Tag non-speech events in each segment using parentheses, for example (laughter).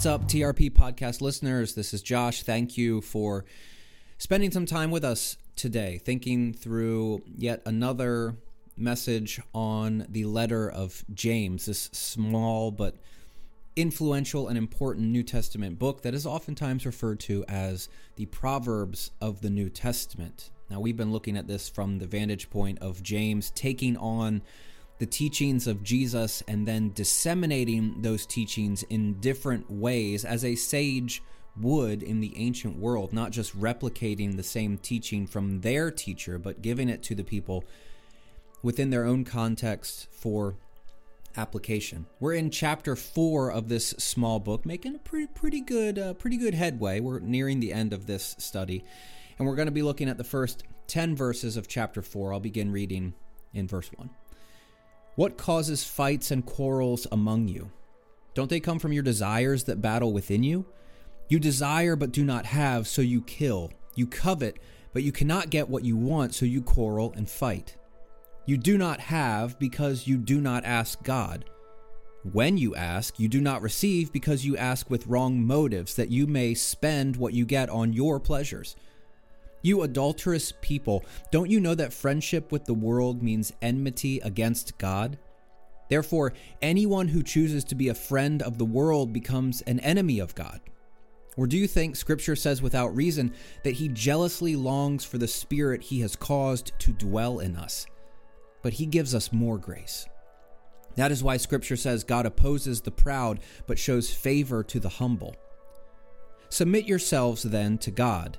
What's up, TRP podcast listeners? This is Josh. Thank you for spending some time with us today, thinking through yet another message on the letter of James, this small but influential and important New Testament book that is oftentimes referred to as the Proverbs of the New Testament. Now, we've been looking at this from the vantage point of James taking on the teachings of Jesus and then disseminating those teachings in different ways as a sage would in the ancient world, not just replicating the same teaching from their teacher, but giving it to the people within their own context for application. We're in chapter 4 of this small book, making a pretty pretty good uh, pretty good headway. We're nearing the end of this study, and we're going to be looking at the first 10 verses of chapter 4. I'll begin reading in verse 1. What causes fights and quarrels among you? Don't they come from your desires that battle within you? You desire but do not have, so you kill. You covet, but you cannot get what you want, so you quarrel and fight. You do not have because you do not ask God. When you ask, you do not receive because you ask with wrong motives, that you may spend what you get on your pleasures. You adulterous people, don't you know that friendship with the world means enmity against God? Therefore, anyone who chooses to be a friend of the world becomes an enemy of God. Or do you think Scripture says without reason that He jealously longs for the Spirit He has caused to dwell in us? But He gives us more grace. That is why Scripture says God opposes the proud, but shows favor to the humble. Submit yourselves then to God.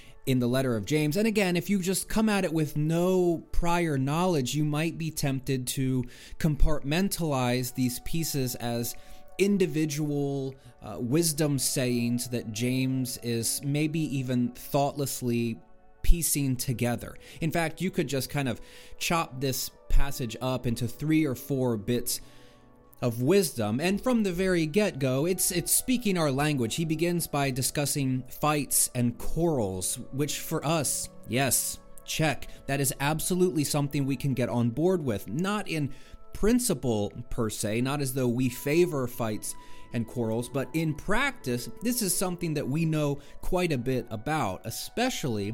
in the letter of James. And again, if you just come at it with no prior knowledge, you might be tempted to compartmentalize these pieces as individual uh, wisdom sayings that James is maybe even thoughtlessly piecing together. In fact, you could just kind of chop this passage up into three or four bits of wisdom. And from the very get-go it's it's speaking our language. He begins by discussing fights and quarrels which for us yes check. That is absolutely something we can get on board with. Not in principle per se not as though we favor fights and quarrels but in practice this is something that we know quite a bit about especially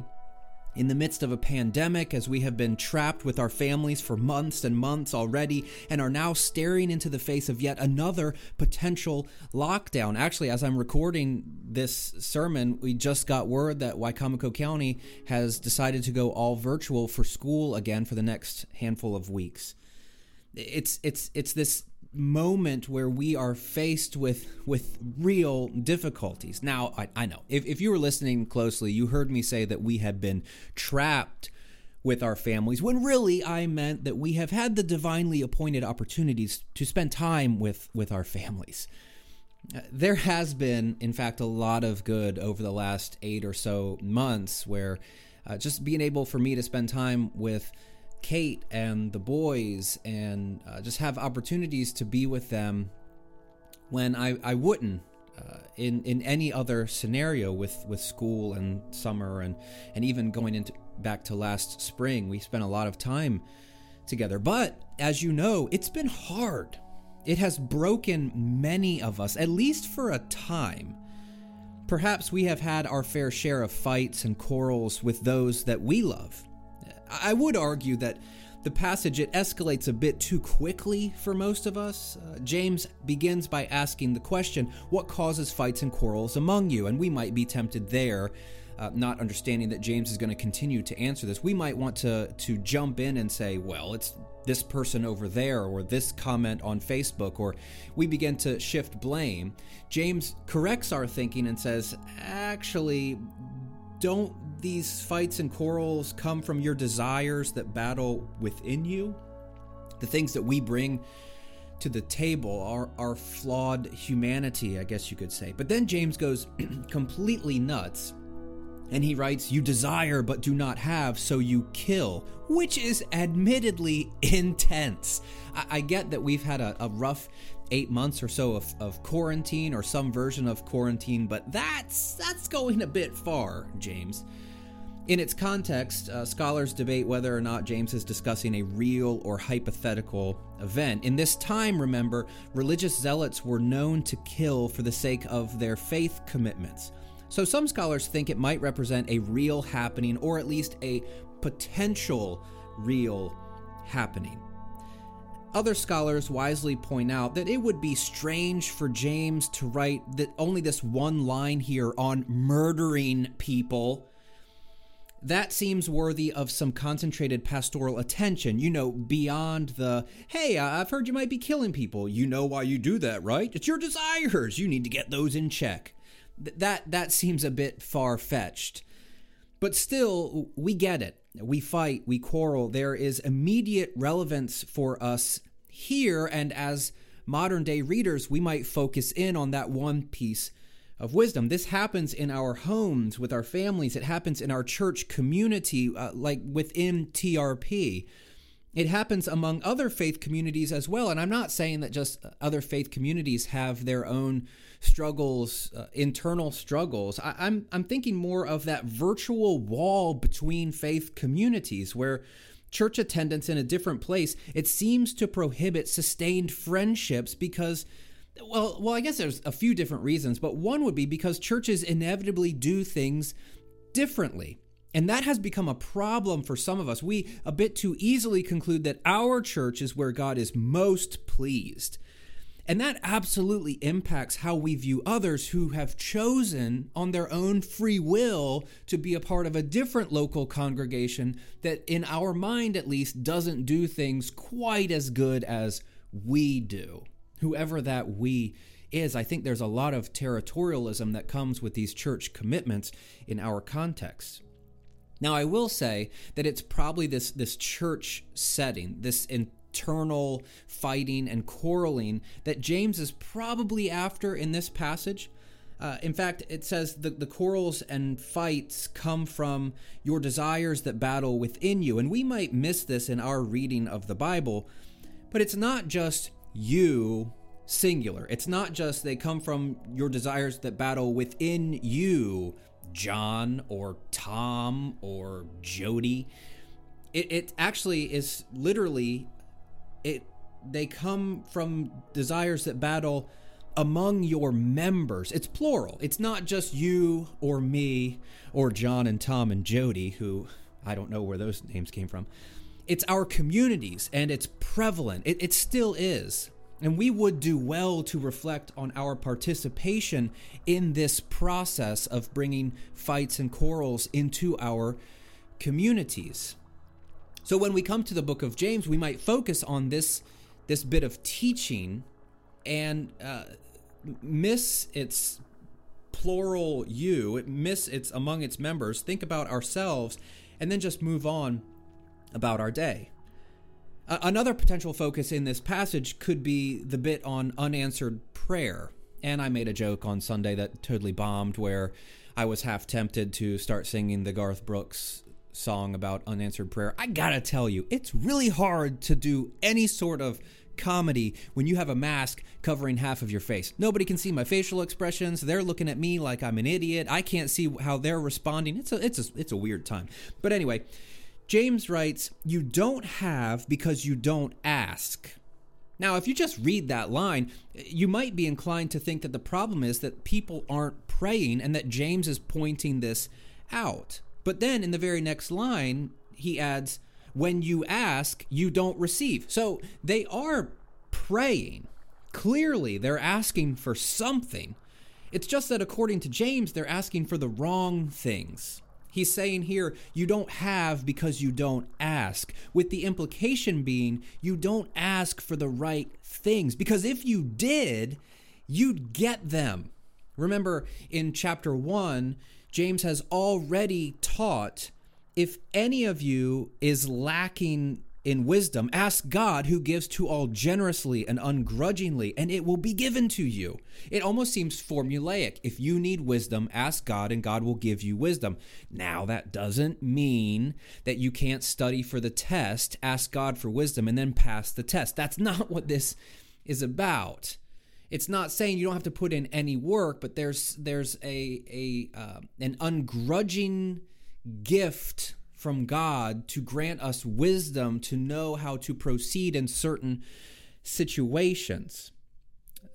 in the midst of a pandemic, as we have been trapped with our families for months and months already, and are now staring into the face of yet another potential lockdown. Actually, as I'm recording this sermon, we just got word that Wicomico County has decided to go all virtual for school again for the next handful of weeks. It's it's it's this moment where we are faced with with real difficulties. Now, I, I know if, if you were listening closely, you heard me say that we have been trapped with our families when really I meant that we have had the divinely appointed opportunities to spend time with with our families. Uh, there has been, in fact, a lot of good over the last eight or so months where uh, just being able for me to spend time with Kate and the boys and uh, just have opportunities to be with them when I, I wouldn't uh, in in any other scenario with with school and summer and and even going into back to last spring. We spent a lot of time together. But as you know it's been hard. It has broken many of us at least for a time. Perhaps we have had our fair share of fights and quarrels with those that we love I would argue that the passage it escalates a bit too quickly for most of us. Uh, James begins by asking the question, "What causes fights and quarrels among you?" And we might be tempted there, uh, not understanding that James is going to continue to answer this. We might want to to jump in and say, "Well, it's this person over there or this comment on Facebook," or we begin to shift blame. James corrects our thinking and says, "Actually, don't these fights and quarrels come from your desires that battle within you? The things that we bring to the table, our, our flawed humanity, I guess you could say. But then James goes (clears throat) completely nuts And he writes, You desire but do not have, so you kill, which is admittedly (laughs) intense. I, I get that we've had a, a, rough eight months or so of, of quarantine or some version of quarantine, but that's that's going a bit far, James. In its context, uh, scholars debate whether or not James is discussing a real or hypothetical event. In this time, remember, religious zealots were known to kill for the sake of their faith commitments. So some scholars think it might represent a real happening or at least a potential real happening. Other scholars wisely point out that it would be strange for James to write that only this one line here on murdering people. That seems worthy of some concentrated pastoral attention, you know, beyond the, hey, I've heard you might be killing people. You know why you do that, right? It's your desires. You need to get those in check that that seems a bit far fetched. But still, we get it. We fight, we quarrel. There is immediate relevance for us here, and as modern day readers, we might focus in on that one piece of wisdom. This happens in our homes, with our families, it happens in our church community, uh, like within TRP. It happens among other faith communities as well. And I'm not saying that just other faith communities have their own struggles, uh, internal struggles. I, I'm I'm thinking more of that virtual wall between faith communities where church attendance in a different place it seems to prohibit sustained friendships because well well I guess there's a few different reasons, but one would be because churches inevitably do things differently. And that has become a problem for some of us. We a bit too easily conclude that our church is where God is most pleased. And that absolutely impacts how we view others who have chosen on their own free will to be a part of a different local congregation that, in our mind at least, doesn't do things quite as good as we do. Whoever that we is, I think there's a lot of territorialism that comes with these church commitments in our context. Now, I will say that it's probably this this church setting, this internal fighting and quarreling that James is probably after in this passage. Uh, in fact, it says the, the quarrels and fights come from your desires that battle within you. And we might miss this in our reading of the Bible, but it's not just you singular. It's not just they come from your desires that battle within you, John or Tom or Jody. It, it actually is literally it they come from desires that battle among your members. It's plural. It's not just you or me or John and Tom and Jody, who I don't know where those names came from. It's our communities and it's prevalent. It, it still is. And we would do well to reflect on our participation in this process of bringing fights and quarrels into our communities. So when we come to the book of James, we might focus on this this bit of teaching and uh, miss its plural you, miss its among its members, think about ourselves, and then just move on about our day. Another potential focus in this passage could be the bit on unanswered prayer. And I made a joke on Sunday that totally bombed where I was half tempted to start singing the Garth Brooks song about unanswered prayer, I gotta tell you, it's really hard to do any sort of comedy when you have a mask covering half of your face. Nobody can see my facial expressions. They're looking at me like I'm an idiot. I can't see how they're responding. It's a it's a it's a weird time. But anyway, James writes, "You don't have because you don't ask." Now, if you just read that line, you might be inclined to think that the problem is that people aren't praying and that James is pointing this out. But then in the very next line, he adds, When you ask, you don't receive. So they are praying. Clearly, they're asking for something. It's just that according to James, they're asking for the wrong things. He's saying here, you don't have because you don't ask, with the implication being you don't ask for the right things. Because if you did, you'd get them. Remember in chapter 1, James has already taught if any of you is lacking in wisdom, ask God who gives to all generously and ungrudgingly, and it will be given to you. It almost seems formulaic. If you need wisdom, ask God, and God will give you wisdom. Now, that doesn't mean that you can't study for the test, ask God for wisdom, and then pass the test. That's not what this is about. It's not saying you don't have to put in any work, but there's there's a a uh, an ungrudging gift from God to grant us wisdom to know how to proceed in certain situations.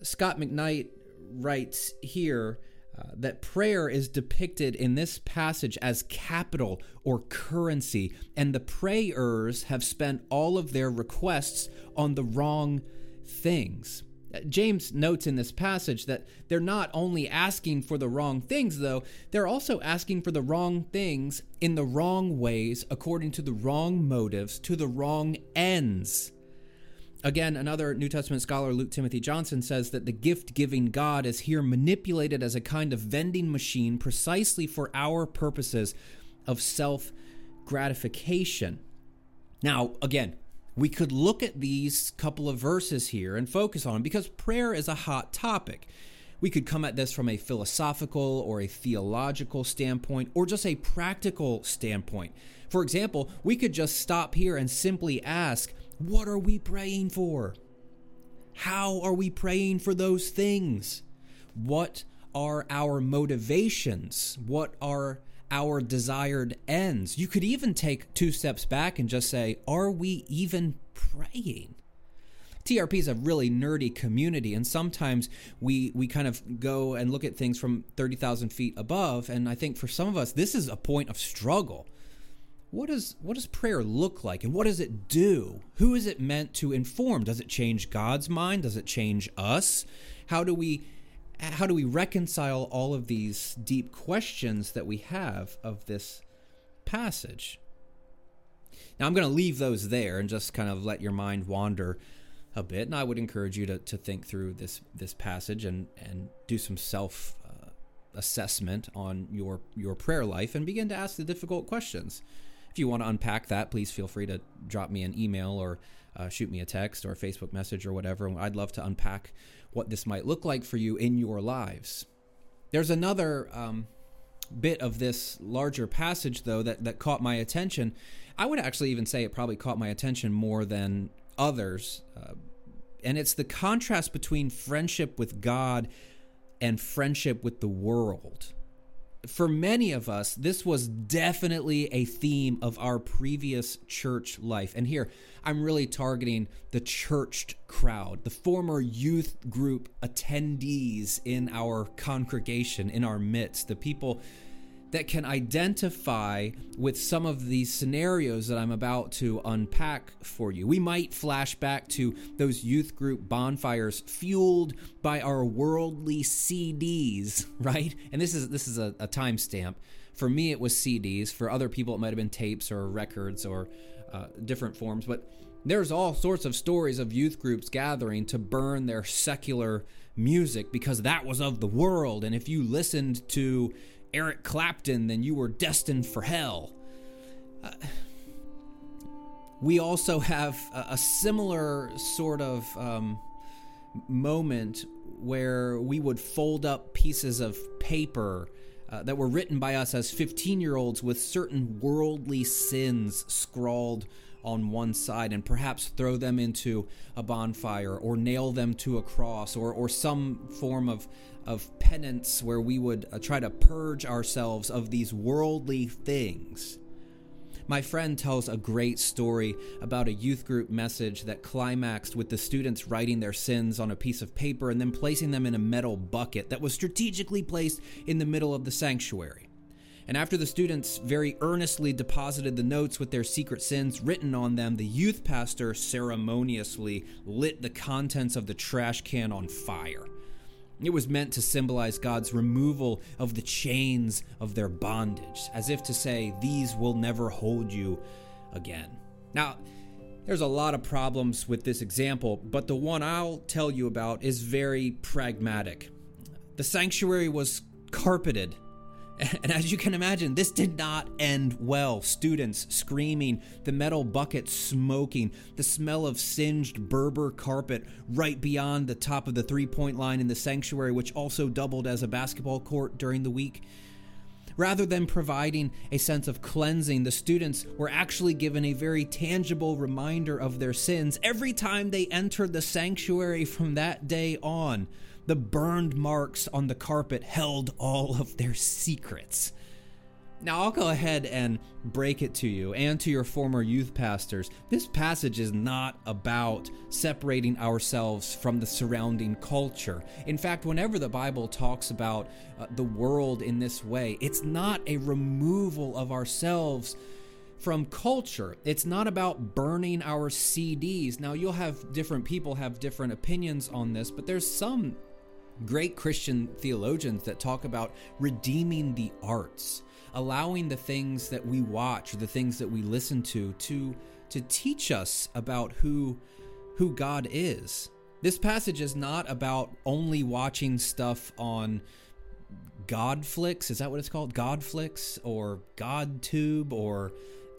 Scot McKnight writes here uh, that prayer is depicted in this passage as capital or currency, and the prayers have spent all of their requests on the wrong things. James notes in this passage that they're not only asking for the wrong things, though, they're also asking for the wrong things in the wrong ways, according to the wrong motives, to the wrong ends. Again, another New Testament scholar, Luke Timothy Johnson, says that the gift giving God is here manipulated as a kind of vending machine precisely for our purposes of self gratification. Now, again, we could look at these couple of verses here and focus on them because prayer is a hot topic. We could come at this from a philosophical or a theological standpoint or just a practical standpoint. For example, we could just stop here and simply ask, What are we praying for? How are we praying for those things? What are our motivations? What are our desired ends. You could even take two steps back and just say, Are we even praying? TRP is a really nerdy community, and sometimes we we kind of go and look at things from thirty thousand feet above. And I think for some of us, this is a point of struggle. What does what does prayer look like, and what does it do? Who is it meant to inform? Does it change God's mind? Does it change us? How do we how do we reconcile all of these deep questions that we have of this passage? Now, I'm going to leave those there and just kind of let your mind wander a bit. And I would encourage you to, to think through this, this passage and, and do some self uh, assessment on your, your prayer life and begin to ask the difficult questions. If you want to unpack that, please feel free to drop me an email or uh, shoot me a text or a Facebook message or whatever. I'd love to unpack what this might look like for you in your lives. There's another um, bit of this larger passage, though, that, that caught my attention. I would actually even say it probably caught my attention more than others. Uh, and it's the contrast between friendship with God and friendship with the world for many of us, this was definitely a theme of our previous church life. And here, I'm really targeting the churched crowd, the former youth group attendees in our congregation, in our midst, the people that can identify with some of these scenarios that I'm about to unpack for you. We might flash back to those youth group bonfires fueled by our worldly CDs, (laughs) right? And this is this is a, a timestamp. For me, it was CDs. For other people, it might have been tapes or records or uh, different forms. But there's all sorts of stories of youth groups gathering to burn their secular music because that was of the world. And if you listened to Eric Clapton, then you were destined for hell. Uh, we also have a, a similar sort of um, moment where we would fold up pieces of paper uh, that were written by us as 15 year olds with certain worldly sins scrawled on one side and perhaps throw them into a bonfire or nail them to a cross or, or some form of, of penance where we would uh, try to purge ourselves of these worldly things. My friend tells a great story about a youth group message that climaxed with the students writing their sins on a piece of paper and then placing them in a metal bucket that was strategically placed in the middle of the sanctuary. And after the students very earnestly deposited the notes with their secret sins written on them, the youth pastor ceremoniously lit the contents of the trash can on fire. It was meant to symbolize God's removal of the chains of their bondage, as if to say, These will never hold you again. Now, there's a lot of problems with this example, but the one I'll tell you about is very pragmatic. The sanctuary was carpeted (laughs) And as you can imagine, this did not end well. Students screaming, the metal bucket smoking, the smell of singed Berber carpet right beyond the top of the three point line in the sanctuary, which also doubled as a basketball court during the week. Rather than providing a sense of cleansing, the students were actually given a very tangible reminder of their sins every time they entered the sanctuary from that day on. The burned marks on the carpet held all of their secrets. Now, I'll go ahead and break it to you and to your former youth pastors. This passage is not about separating ourselves from the surrounding culture. In fact, whenever the Bible talks about uh, the world in this way, it's not a removal of ourselves from culture. It's not about burning our CDs. Now, you'll have different people have different opinions on this, but there's some great Christian theologians that talk about redeeming the arts, allowing the things that we watch, the things that we listen to, to to teach us about who who God is. This passage is not about only watching stuff on Godflix. Is that what it's called? Godflix or GodTube or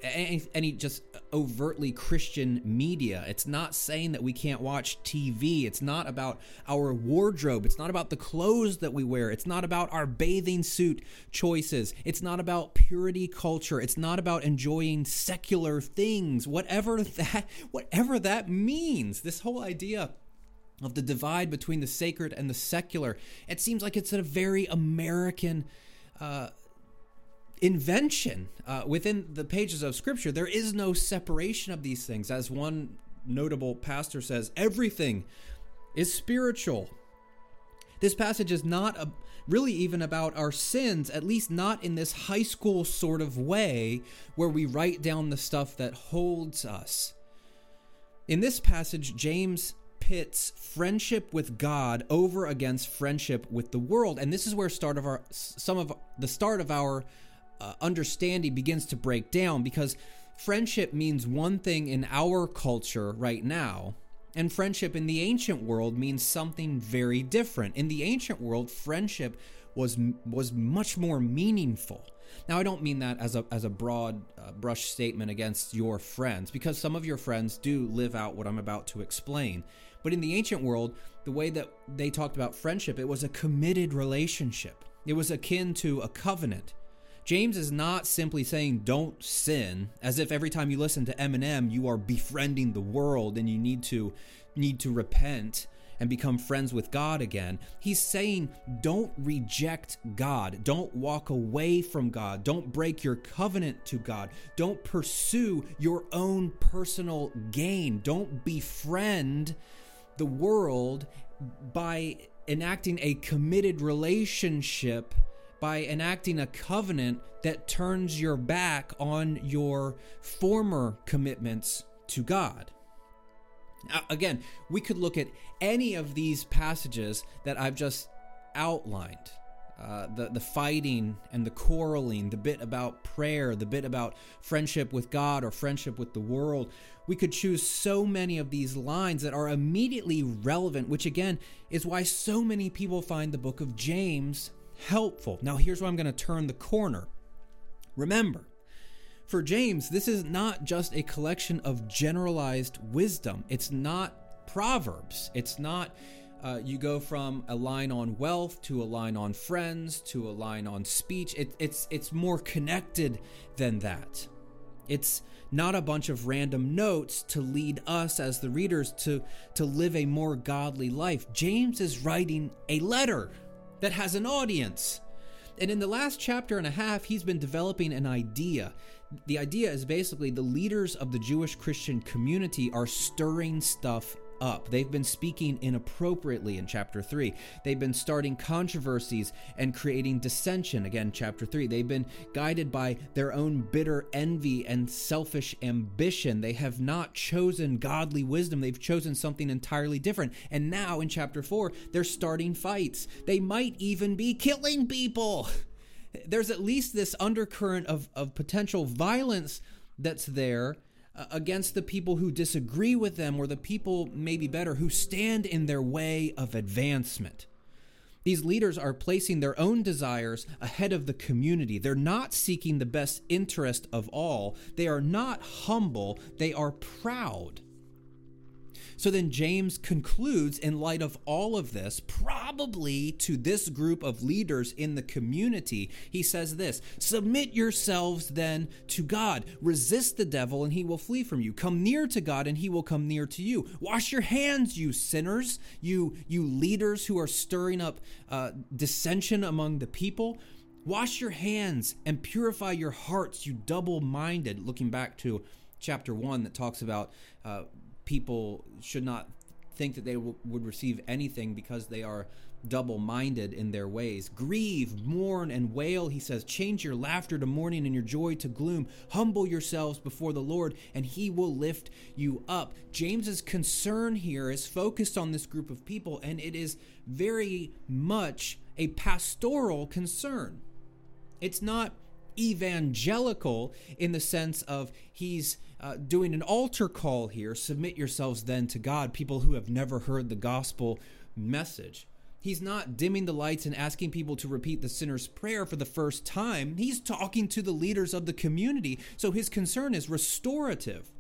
any, any just overtly Christian media. It's not saying that we can't watch TV. It's not about our wardrobe. It's not about the clothes that we wear. It's not about our bathing suit choices. It's not about purity culture. It's not about enjoying secular things. Whatever (laughs) that whatever that means. This whole idea of the divide between the sacred and the secular. It seems like it's a very American uh, invention uh, within the pages of Scripture. There is no separation of these things. As one notable pastor says, everything is spiritual. This passage is not a, really even about our sins, at least not in this high school sort of way where we write down the stuff that holds us. In this passage, James pits friendship with God over against friendship with the world, and this is where start of our some of the start of our uh, understanding begins to break down because friendship means one thing in our culture right now, and friendship in the ancient world means something very different. In the ancient world, friendship was was much more meaningful. Now, I don't mean that as a as a broad uh, brush statement against your friends, because some of your friends do live out what I'm about to explain. But in the ancient world, the way that they talked about friendship, it was a committed relationship. It was akin to a covenant. James is not simply saying don't sin, as if every time you listen to Eminem, you are befriending the world and you need to need to repent and become friends with God again. He's saying don't reject God. Don't walk away from God. Don't break your covenant to God. Don't pursue your own personal gain. Don't befriend the world by enacting a committed relationship by enacting a covenant that turns your back on your former commitments to God. Now, again, we could look at any of these passages that I've just outlined. Uh, the the fighting and the quarreling, the bit about prayer, the bit about friendship with God or friendship with the world. We could choose so many of these lines that are immediately relevant, which again is why so many people find the book of James helpful. Now, here's where I'm going to turn the corner. Remember, for James, this is not just a collection of generalized wisdom. It's not Proverbs. It's not uh, you go from a line on wealth to a line on friends to a line on speech. It, it's it's more connected than that. It's not a bunch of random notes to lead us as the readers to to live a more godly life. James is writing a letter that has an audience. And in the last chapter and a half, he's been developing an idea. The idea is basically the leaders of the Jewish Christian community are stirring stuff up. They've been speaking inappropriately in chapter 3. They've been starting controversies and creating dissension, again, chapter 3. They've been guided by their own bitter envy and selfish ambition. They have not chosen godly wisdom, they've chosen something entirely different. And now in chapter 4, they're starting fights. They might even be killing people. There's at least this undercurrent of, of potential violence that's there against the people who disagree with them or the people, maybe better, who stand in their way of advancement. These leaders are placing their own desires ahead of the community. They're not seeking the best interest of all. They are not humble, they are proud. So then James concludes, in light of all of this, probably to this group of leaders in the community, he says this Submit yourselves then to God. Resist the devil, and he will flee from you. Come near to God, and he will come near to you. Wash your hands, you sinners, you, you leaders who are stirring up uh, dissension among the people. Wash your hands and purify your hearts, you double minded. Looking back to chapter 1 that talks about uh, people should not think that they w- would receive anything because they are double minded in their ways. Grieve, mourn, and wail, he says. Change your laughter to mourning and your joy to gloom. Humble yourselves before the Lord, and he will lift you up. James's concern here is focused on this group of people, and it is very much a pastoral concern. It's not evangelical in the sense of he's uh, doing an altar call here submit yourselves then to God, people who have never heard the gospel message. He's not dimming the lights and asking people to repeat the sinner's prayer for the first time. He's talking to the leaders of the community, so his concern is restorative.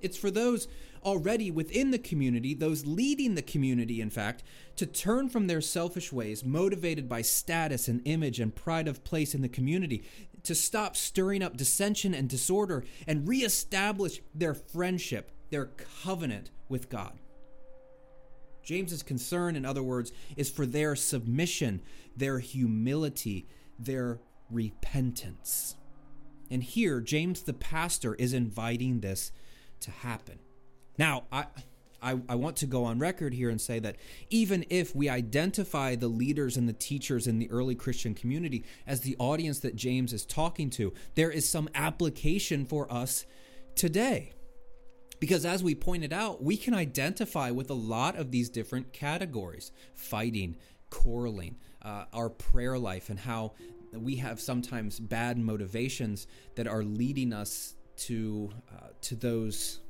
It's for those already within the community, those leading the community, in fact, to turn from their selfish ways, motivated by status and image and pride of place in the community, to stop stirring up dissension and disorder and reestablish their friendship, their covenant with God. James's concern, in other words, is for their submission, their humility, their repentance. And here, James the pastor is inviting this to happen. Now, I. I, I, want to go on record here and say that even if we identify the leaders and the teachers in the early Christian community as the audience that James is talking to, there is some application for us today. Because as we pointed out, we can identify with a lot of these different categories fighting, quarreling, uh, our prayer life, and how we have sometimes bad motivations that are leading us to, uh, to those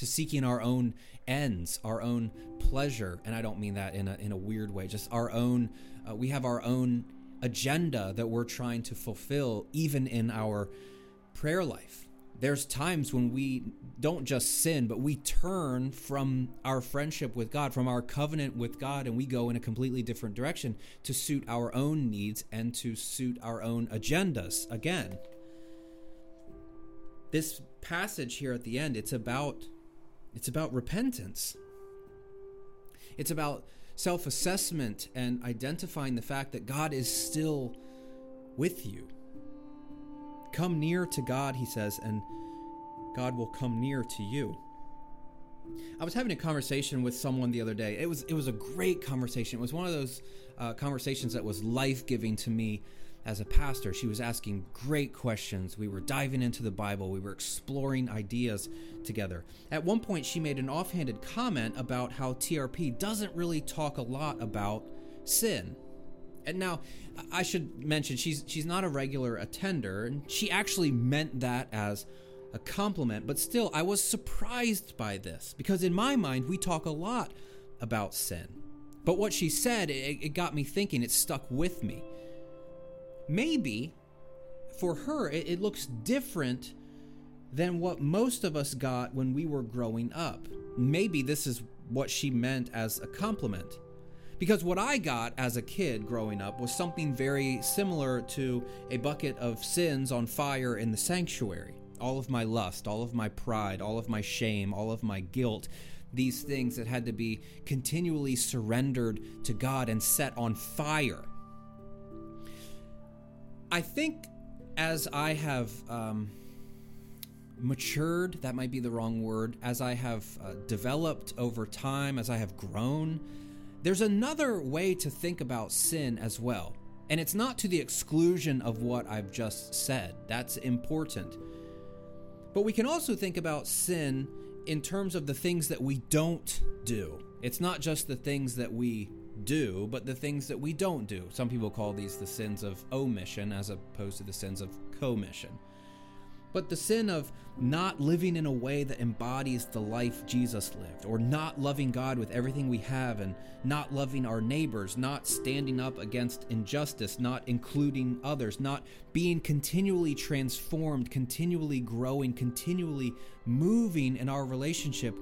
to seeking our own ends, our own pleasure, and I don't mean that in a in a weird way. Just our own. Uh, we have our own agenda that we're trying to fulfill, even in our prayer life. There's times when we don't just sin, but we turn from our friendship with God, from our covenant with God, and we go in a completely different direction to suit our own needs and to suit our own agendas again. This passage here at the end, it's about it's about repentance. It's about self assessment and identifying the fact that God is still with you. Come near to God, he says, and God will come near to you. I was having a conversation with someone the other day. It was it was a great conversation. It was one of those uh, conversations that was life giving to me as a pastor. She was asking great questions. We were diving into the Bible, we were exploring ideas together. At one point, she made an offhanded comment about how TRP doesn't really talk a lot about sin. And now, I should mention she's she's not a regular attender, and she actually meant that as a compliment. But still, I was surprised by this because in my mind, we talk a lot about sin. But what she said, it, it got me thinking. It stuck with me maybe for her, it, it looks different than what most of us got when we were growing up. Maybe this is what she meant as a compliment. Because what I got as a kid growing up was something very similar to a bucket of sins on fire in the sanctuary. All of my lust, all of my pride, all of my shame, all of my guilt, these things that had to be continually surrendered to God and set on fire. I think as I have um, matured, that might be the wrong word, as I have uh, developed over time, as I have grown, there's another way to think about sin as well. And it's not to the exclusion of what I've just said, that's important. But we can also think about sin in terms of the things that we don't do. It's not just the things that we do, but the things that we don't do. Some people call these the sins of omission as opposed to the sins of commission. but the sin of not living in a way that embodies the life Jesus lived, or not loving God with everything we have, and not loving our neighbors, not standing up against injustice, not including others, not being continually transformed, continually growing, continually moving in our relationship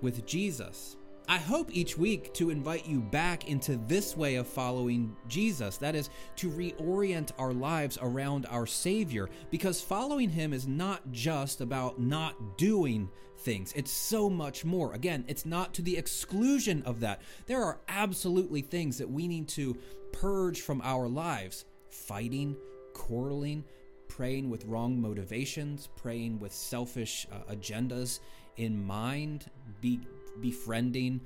with Jesus. I hope each week to invite you back into this way of following Jesus. That is, to reorient our lives around our Savior, because following Him is not just about not doing things, it's so much more. Again, it's not to the exclusion of that. There are absolutely things that we need to purge from our lives fighting, quarreling, praying with wrong motivations, praying with selfish uh, agendas in mind, be befriending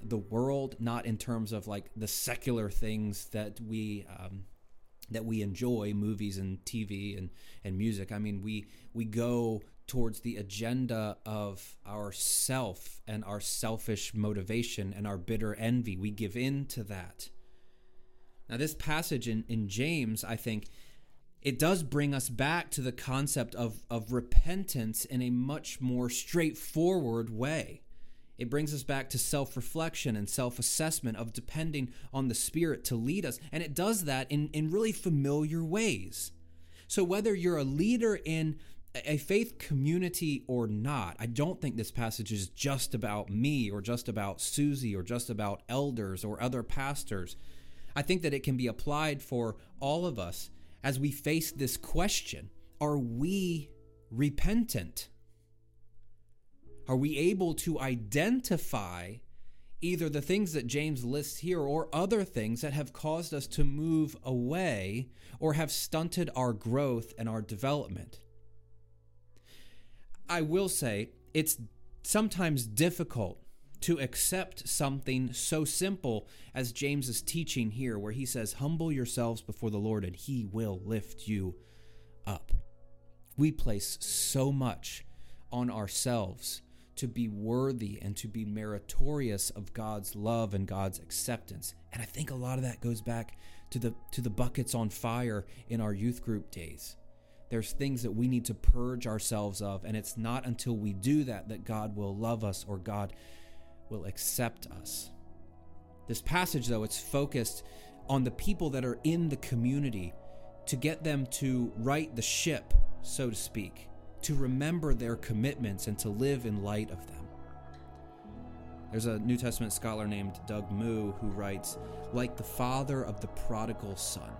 the world, not in terms of like the secular things that we um, that we enjoy, movies and TV and and music. I mean, we we go towards the agenda of our self and our selfish motivation and our bitter envy. We give in to that. Now, this passage in, in James, I think, it does bring us back to the concept of, of repentance in a much more straightforward way. It brings us back to self reflection and self assessment of depending on the Spirit to lead us. And it does that in, in really familiar ways. So, whether you're a leader in a faith community or not, I don't think this passage is just about me or just about Susie or just about elders or other pastors. I think that it can be applied for all of us as we face this question Are we repentant? Are we able to identify either the things that James lists here or other things that have caused us to move away or have stunted our growth and our development? I will say it's sometimes difficult to accept something so simple as James is teaching here, where he says, Humble yourselves before the Lord, and he will lift you up. We place so much on ourselves to be worthy and to be meritorious of God's love and God's acceptance. And I think a lot of that goes back to the to the buckets on fire in our youth group days. There's things that we need to purge ourselves of and it's not until we do that that God will love us or God will accept us. This passage though it's focused on the people that are in the community to get them to right the ship, so to speak to remember their commitments and to live in light of them. There's a New Testament scholar named Doug Moo who writes Like the father of the prodigal son,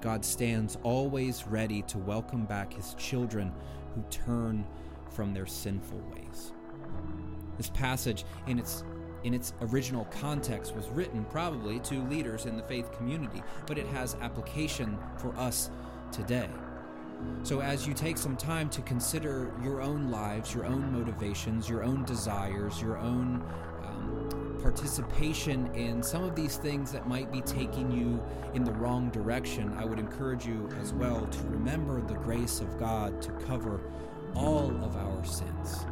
God stands always ready to welcome back his children who turn from their sinful ways. This passage, in its in its original context, was written probably to leaders in the faith community, but it has application for us today. So, as you take some time to consider your own lives, your own motivations, your own desires, your own um, participation in some of these things that might be taking you in the wrong direction, I would encourage you as well to remember the grace of God to cover all of our sins,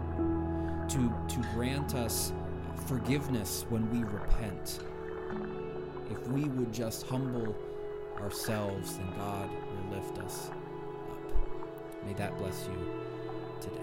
to, to grant us forgiveness when we repent. If we would just humble ourselves, then God will lift us May that bless you today.